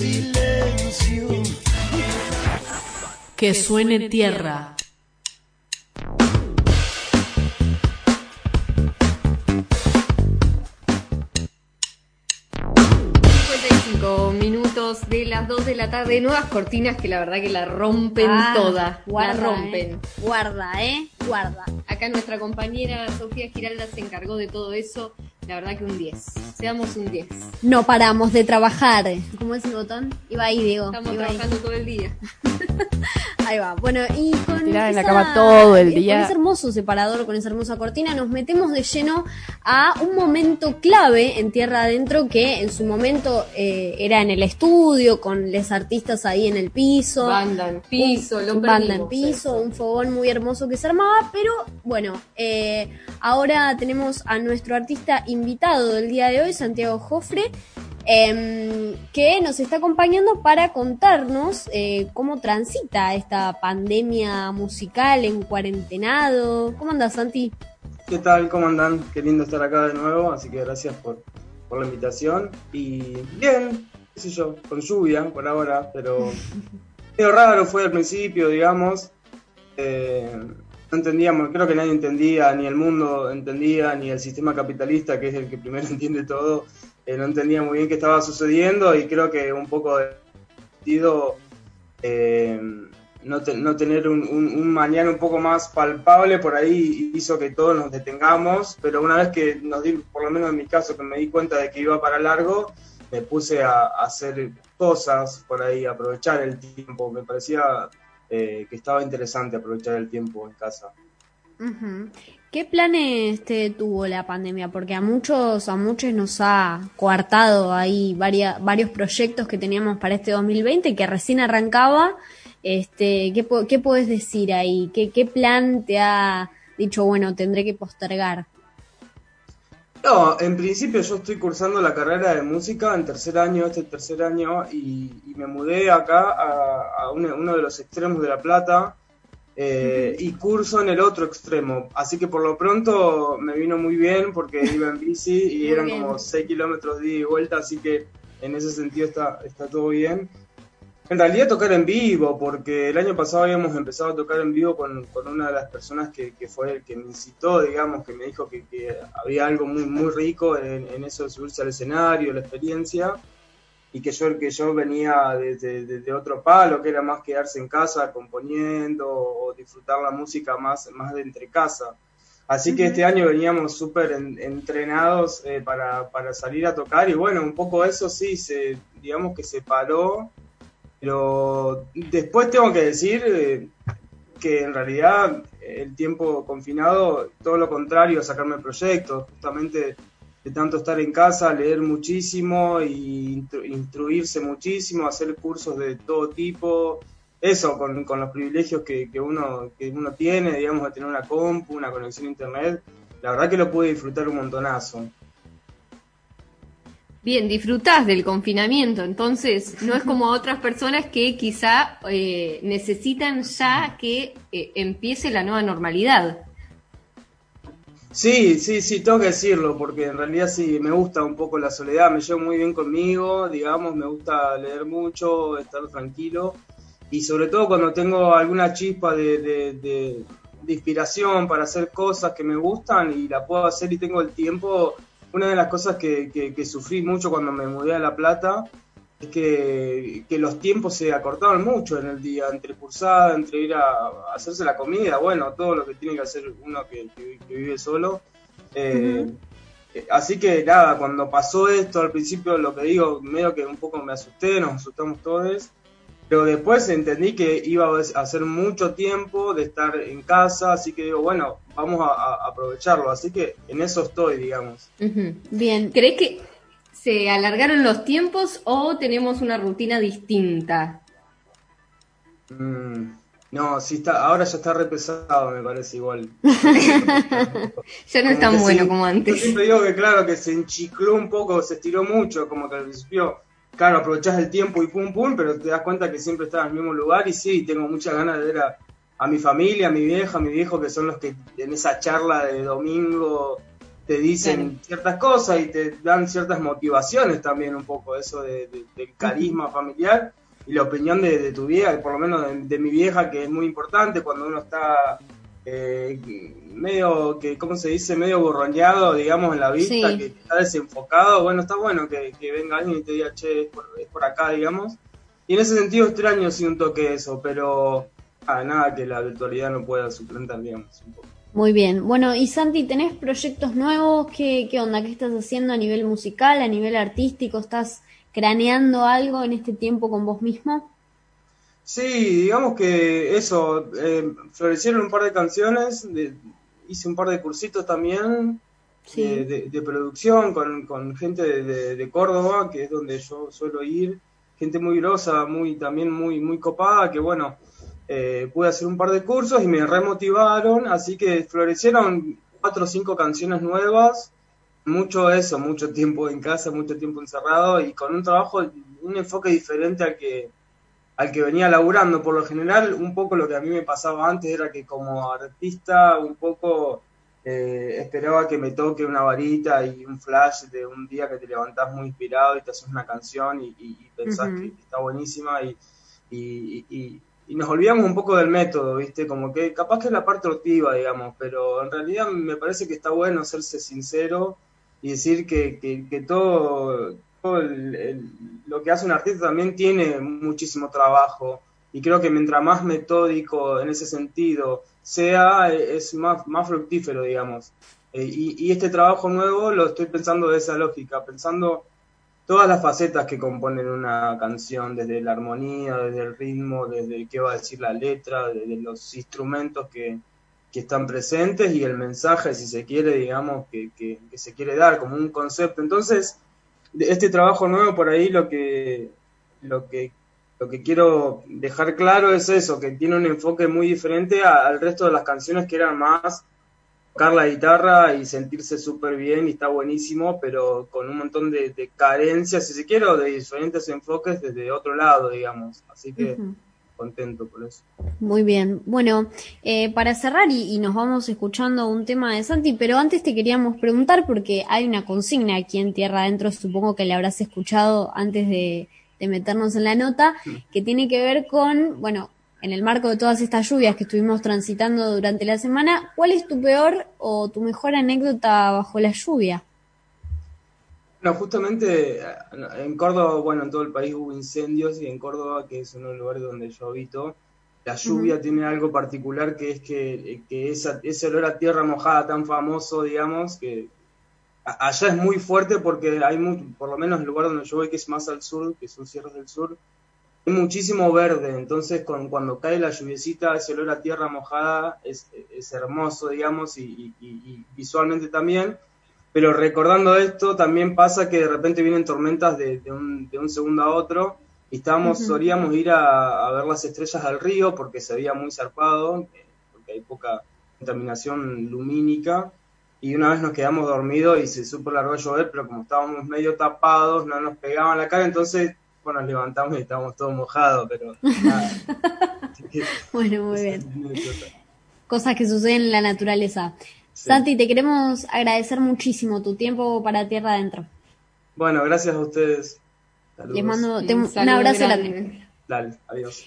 silencio. Que suene tierra. minutos de las 2 de la tarde, nuevas cortinas que la verdad que la rompen Ah, toda, guarda, la rompen. eh. Guarda, ¿eh? Guarda. Acá nuestra compañera Sofía Giralda se encargó de todo eso, la verdad que un 10, seamos un 10. No paramos de trabajar. ¿Cómo es el botón? Iba ahí, Diego. Estamos iba ahí. trabajando todo el día. Ahí va. Bueno, y con Tirada en la esa- cama todo el día. Con ese hermoso separador, con esa hermosa cortina, nos metemos de lleno a un momento clave en Tierra Adentro que en su momento eh, era en el estudio, con los artistas ahí en el piso. Banda en piso, un- lo banda en piso, un fogón muy hermoso que se armaba, pero bueno, eh, ahora tenemos a nuestro artista invitado del día de hoy, Santiago Jofre, em, que nos está acompañando para contarnos eh, cómo transita esta pandemia musical en cuarentenado. ¿Cómo andas, Santi? ¿Qué tal? ¿Cómo andan? Qué lindo estar acá de nuevo, así que gracias por, por la invitación. Y bien, qué sé yo, con lluvia por ahora, pero medio raro fue al principio, digamos. Eh, no entendíamos, creo que nadie entendía, ni el mundo entendía, ni el sistema capitalista, que es el que primero entiende todo, eh, no entendía muy bien qué estaba sucediendo y creo que un poco de sentido eh, no, no tener un, un- mañana un poco más palpable por ahí hizo que todos nos detengamos, pero una vez que nos di, por lo menos en mi caso, que me di cuenta de que iba para largo, me puse a, a hacer cosas por ahí, aprovechar el tiempo, me parecía eh, que estaba interesante aprovechar el tiempo en casa. ¿Qué planes te tuvo la pandemia? Porque a muchos, a muchos nos ha coartado ahí varios proyectos que teníamos para este 2020 que recién arrancaba. Este, ¿qué, qué puedes decir ahí? ¿Qué, ¿Qué plan te ha dicho, bueno, tendré que postergar? No, en principio yo estoy cursando la carrera de música en tercer año, este tercer año, y, y me mudé acá a, a uno, uno de los extremos de La Plata eh, y curso en el otro extremo. Así que por lo pronto me vino muy bien porque iba en bici y Muy eran bien. como 6 kilómetros de ida y vuelta, así que en ese sentido está, está todo bien. En realidad tocar en vivo, porque el año pasado habíamos empezado a tocar en vivo con, con una de las personas que, que fue el que me incitó, digamos, que me dijo que, que había algo muy, muy rico en, en eso de subirse al escenario, la experiencia, y que yo, que yo venía desde de, de otro palo, que era más quedarse en casa componiendo o disfrutar la música más, más de entre casa. Así que este año veníamos súper en- entrenados eh, para, para salir a tocar y bueno, un poco eso sí, se, digamos que se paró, pero después tengo que decir eh, que en realidad eh, el tiempo confinado, todo lo contrario, a sacarme proyectos, justamente de tanto estar en casa, leer muchísimo y instru- instruirse muchísimo, hacer cursos de todo tipo, eso, con, con los privilegios que, que uno, que uno tiene, digamos, de tener una compu, una conexión a internet, la verdad que lo pude disfrutar un montonazo. Bien, disfrutás del confinamiento, entonces no es como otras personas que quizá eh, necesitan ya que eh, empiece la nueva normalidad. Sí, sí, sí, tengo que decirlo, porque en realidad sí, me gusta un poco la soledad, me llevo muy bien conmigo, digamos, me gusta leer mucho, estar tranquilo, y sobre todo cuando tengo alguna chispa de, de, inspiración para hacer cosas que me gustan y la puedo hacer y tengo el tiempo, una de las cosas que, que, que sufrí mucho cuando me mudé a La Plata es que, que los tiempos se acortaban mucho en el día, entre cursada, entre ir a, hacerse la comida, bueno, todo lo que tiene que hacer uno que, vive solo. Eh, eh, Así que nada, cuando pasó esto, al principio lo que digo, medio que un poco me asusté, nos asustamos todos, pero después entendí que iba a hacer mucho tiempo de estar en casa, así que digo, bueno, vamos a, a aprovecharlo, así que en eso estoy, digamos. Bien. ¿Crees que se alargaron los tiempos o tenemos una rutina distinta? Mm, no, sí está, ahora ya está repesado, me parece igual. Ya no es tan bueno se- como Yo antes. siempre digo que claro, que se enchicló un poco, se estiró mucho, como que al principio, claro, aprovechás el tiempo y pum pum, pero te das cuenta que siempre estás en el mismo lugar y sí, tengo muchas ganas de ver a, a mi familia, a mi vieja, a mi viejo, que son los que en esa charla de domingo te dicen ciertas cosas y te dan ciertas motivaciones también un poco, eso de, del carisma familiar y la opinión de, tu vieja, por lo menos de, mi vieja, que es muy importante cuando uno está eh, medio, que ¿cómo se dice? Medio borroneado, digamos, en la vista, que está desenfocado, bueno, está bueno que, venga alguien y te diga, che, es por, acá, digamos. Y en ese sentido extraño sí un toque eso, pero ah, nada que la virtualidad no pueda suplantar, digamos, un poco. Muy bien. Bueno, y Santi, ¿tenés proyectos nuevos? ¿Qué, ¿Qué onda? ¿Qué estás haciendo a nivel musical, a nivel artístico? ¿Estás craneando algo en este tiempo con vos mismo? Sí, digamos que eso, eh, florecieron un par de canciones, hice un par de cursitos también eh, de, producción con, con gente de, de, Córdoba, que es donde yo suelo ir, gente muy grosa, muy, también muy, muy copada, que bueno, eh, pude hacer un par de cursos y me remotivaron, así que florecieron cuatro o cinco canciones nuevas, mucho eso, mucho tiempo en casa, mucho tiempo encerrado y con un trabajo, un enfoque diferente al que, al que venía laburando. Por lo general, un poco lo que a mí me pasaba antes era que como artista, un poco eh, esperaba que me toque una varita y un flash de un día que te levantás muy inspirado y te haces una canción y, y, pensás que está buenísima y, y, nos olvidamos un poco del método, ¿viste? Como que capaz que es la parte activa, digamos, pero en realidad me parece que está bueno serse sincero y decir que, que, todo, lo que hace un artista también tiene muchísimo trabajo y creo que mientras más metódico en ese sentido sea, es más, fructífero, digamos. Eh, y, este trabajo nuevo lo estoy pensando de esa lógica, pensando todas las facetas que componen una canción, desde la armonía, desde el ritmo, desde qué va a decir la letra, desde los instrumentos que, están presentes y el mensaje, si se quiere, digamos, que, que, se quiere dar como un concepto. Entonces, este trabajo nuevo por ahí lo que, lo que, lo que quiero dejar claro es eso, que tiene un enfoque muy diferente al resto de las canciones que eran más tocar la guitarra y sentirse súper bien y está buenísimo, pero con un montón de, carencias, si se quiere, de diferentes enfoques desde otro lado, digamos. Así que contento por eso. Muy bien. Bueno, eh, para cerrar y, nos vamos escuchando un tema de Santi, pero antes te queríamos preguntar porque hay una consigna aquí en Tierra Adentro, supongo que la habrás escuchado antes de, de meternos en la nota, que tiene que ver con, bueno, en el marco de todas estas lluvias que estuvimos transitando durante la semana, ¿cuál es tu peor o tu mejor anécdota bajo la lluvia? Bueno, justamente en Córdoba, bueno, en todo el país hubo incendios y en Córdoba, que es uno de los lugares donde yo habito, la lluvia tiene algo particular que es que, que esa, ese olor a tierra mojada tan famoso, digamos, que allá es muy fuerte porque hay, por lo menos el lugar donde yo voy, que es más al sur, que son Sierras del Sur, hay muchísimo verde, entonces con, cuando cae la lluviecita, ese olor a tierra mojada es, es hermoso, digamos, y, visualmente también. Pero recordando esto, también pasa que de repente vienen tormentas de, de, un, de un, segundo a otro, y estábamos, solíamos ir a, ver las estrellas al río porque se veía muy zarpado, eh, porque hay poca contaminación lumínica, y una vez nos quedamos dormidos y se supo largo a llover, pero como estábamos medio tapados, no nos pegaban la cara, entonces nos levantamos y estábamos todos mojados, pero bueno, muy bien. Cosas que suceden en la naturaleza. Santi, te queremos agradecer muchísimo tu tiempo para Tierra Adentro. Bueno, gracias a ustedes. Les mando un, abrazo grande. Dale, adiós.